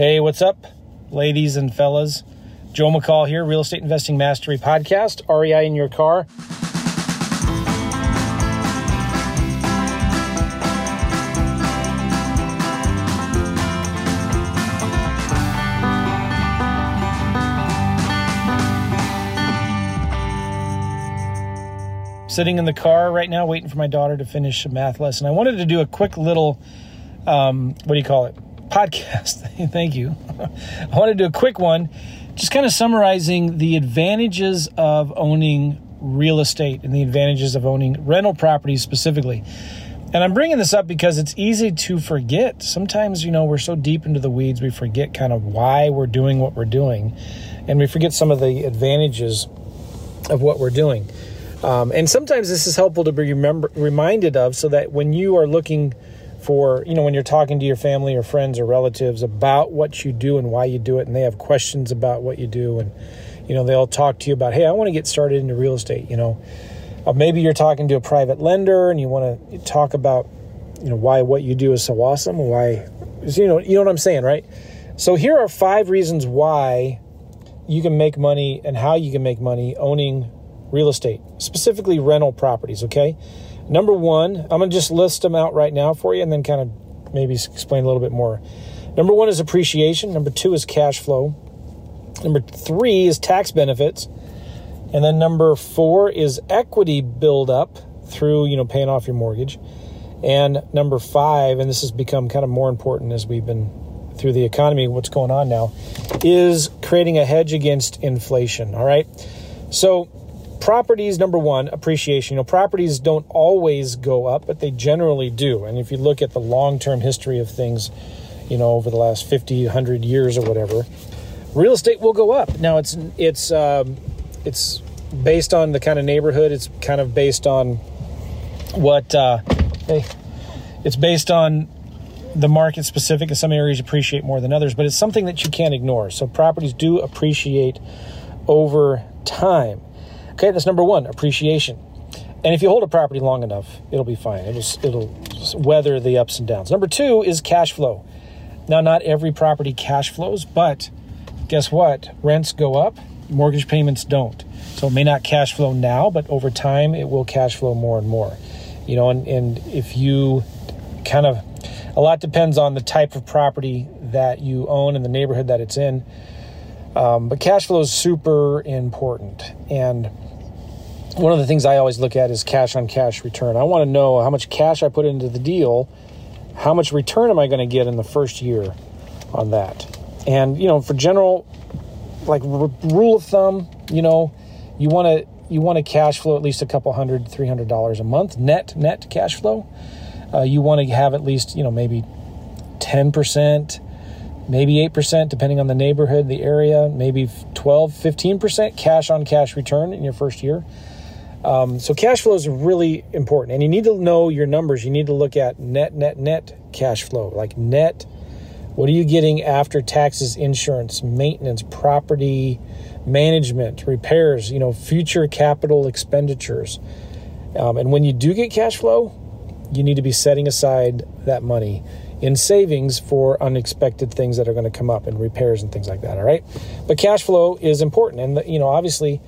Hey, what's up, ladies and fellas? Joe McCall here, Real Estate Investing Mastery Podcast, REI in your car. Sitting in the car right now, waiting for my daughter to finish a math lesson. I wanted to do a quick little, um, what do you call it? Podcast. Thank you. I want to do a quick one, just kind of summarizing the advantages of owning real estate and the advantages of owning rental properties specifically. And I'm bringing this up because it's easy to forget. Sometimes, you know, we're so deep into the weeds, we forget kind of why we're doing what we're doing, and we forget some of the advantages of what we're doing. Um, and sometimes this is helpful to be remember, reminded of so that when you are looking for, you know, when you're talking to your family or friends or relatives about what you do and why you do it, and they have questions about what you do, and, you know, they'll talk to you about, hey, I want to get started into real estate, you know. Uh, maybe you're talking to a private lender and you want to talk about, you know, why what you do is so awesome why, you know, you know what I'm saying, right? So here are five reasons why you can make money and how you can make money owning real estate, specifically rental properties, okay? Number one, I'm going to just list them out right now for you and then kind of maybe explain a little bit more. Number one is appreciation. Number two is cash flow. Number three is tax benefits. And then number four is equity buildup through, you know, paying off your mortgage. And number five, and this has become kind of more important as we've been through the economy, what's going on now, is creating a hedge against inflation. All right. So properties number one appreciation. You know properties don't always go up but they generally do. And if you look at the long-term history of things you know over the last 50 100 years or whatever real estate will go up. Now it's it's um, it's based on the kind of neighborhood. It's kind of based on what uh, hey, it's based on the market specific. And some areas appreciate more than others but it's something that you can't ignore. So properties do appreciate over time Okay, that's number one, appreciation. And if you hold a property long enough, it'll be fine. It'll it'll weather the ups and downs. Number two is cash flow. Now, not every property cash flows, but guess what? Rents go up, mortgage payments don't. So it may not cash flow now, but over time it will cash flow more and more. You know, and, and if you kind of a lot depends on the type of property that you own and the neighborhood that it's in. Um, but cash flow is super important. And one of the things I always look at is cash on cash return. I want to know how much cash I put into the deal, how much return am I going to get in the first year on that. And you know, for general like r- rule of thumb, you know, you want to you want to cash flow at least a couple hundred, three hundred dollars a month net net cash flow. Uh, you want to have at least you know maybe ten percent, maybe eight percent, depending on the neighborhood, the area, maybe 12, 15 percent cash on cash return in your first year. Um, so cash flow is really important, and you need to know your numbers. You need to look at net, net, net cash flow, like net. What are you getting after taxes, insurance, maintenance, property management, repairs? You know, future capital expenditures. Um, and when you do get cash flow, you need to be setting aside that money in savings for unexpected things that are going to come up and repairs and things like that. All right, but cash flow is important, and you know, obviously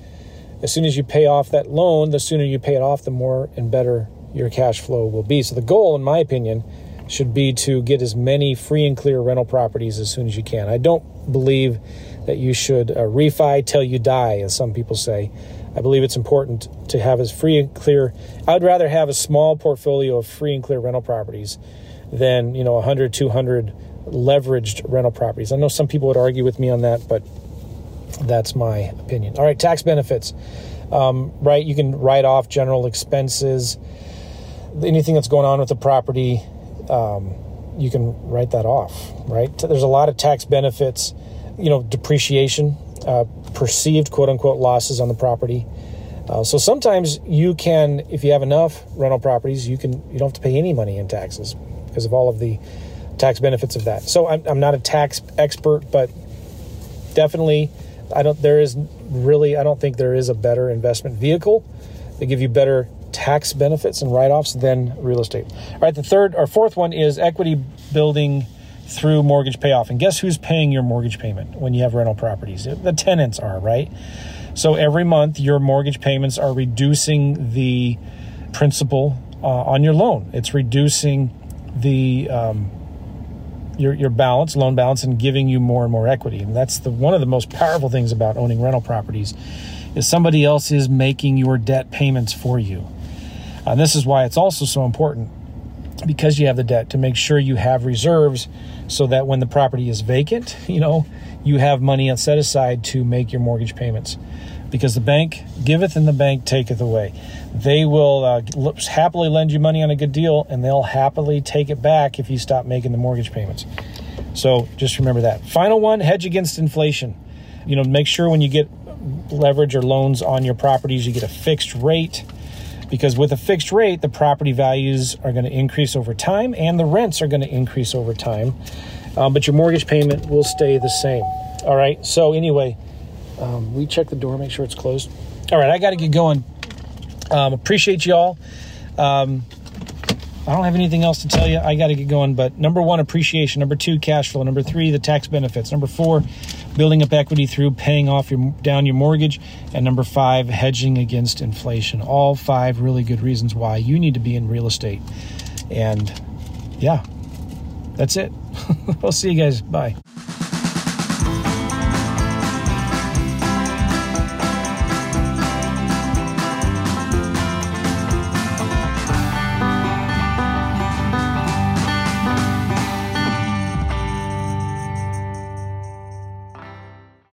as soon as you pay off that loan, the sooner you pay it off, the more and better your cash flow will be. So the goal, in my opinion, should be to get as many free and clear rental properties as soon as you can. I don't believe that you should uh, refi till you die, as some people say. I believe it's important to have as free and clear. I'd rather have a small portfolio of free and clear rental properties than, you know, 100, 200 leveraged rental properties. I know some people would argue with me on that, but that's my opinion. All right, tax benefits. Um, right, you can write off general expenses, anything that's going on with the property. Um, you can write that off. Right, there's a lot of tax benefits. You know, depreciation, uh, perceived quote unquote losses on the property. Uh, so sometimes you can, if you have enough rental properties, you can you don't have to pay any money in taxes because of all of the tax benefits of that. So I'm, I'm not a tax expert, but definitely I don't. There is really. I don't think there is a better investment vehicle. They give you better tax benefits and write-offs than real estate. All right. The third or fourth one is equity building through mortgage payoff. And guess who's paying your mortgage payment when you have rental properties? The tenants are, right? So every month, your mortgage payments are reducing the principal uh, on your loan. It's reducing the um, your your balance, loan balance, and giving you more and more equity. And that's the one of the most powerful things about owning rental properties is somebody else is making your debt payments for you. And this is why it's also so important because you have the debt to make sure you have reserves so that when the property is vacant, you know, you have money set aside to make your mortgage payments. Because the bank giveth and the bank taketh away. They will uh, happily lend you money on a good deal and they'll happily take it back if you stop making the mortgage payments. So just remember that. Final one hedge against inflation. You know, make sure when you get leverage or loans on your properties, you get a fixed rate because with a fixed rate, the property values are going to increase over time and the rents are going to increase over time, um, but your mortgage payment will stay the same. All right. So, anyway, um, we check the door, make sure it's closed. All right. I got to get going. Um, appreciate y'all. Um, I don't have anything else to tell you. I got to get going. But number one, appreciation. Number two, cash flow. Number three, the tax benefits. Number four, building up equity through paying off your down your mortgage. And number five, hedging against inflation. All five really good reasons why you need to be in real estate. And yeah, that's it. we'll see you guys. Bye.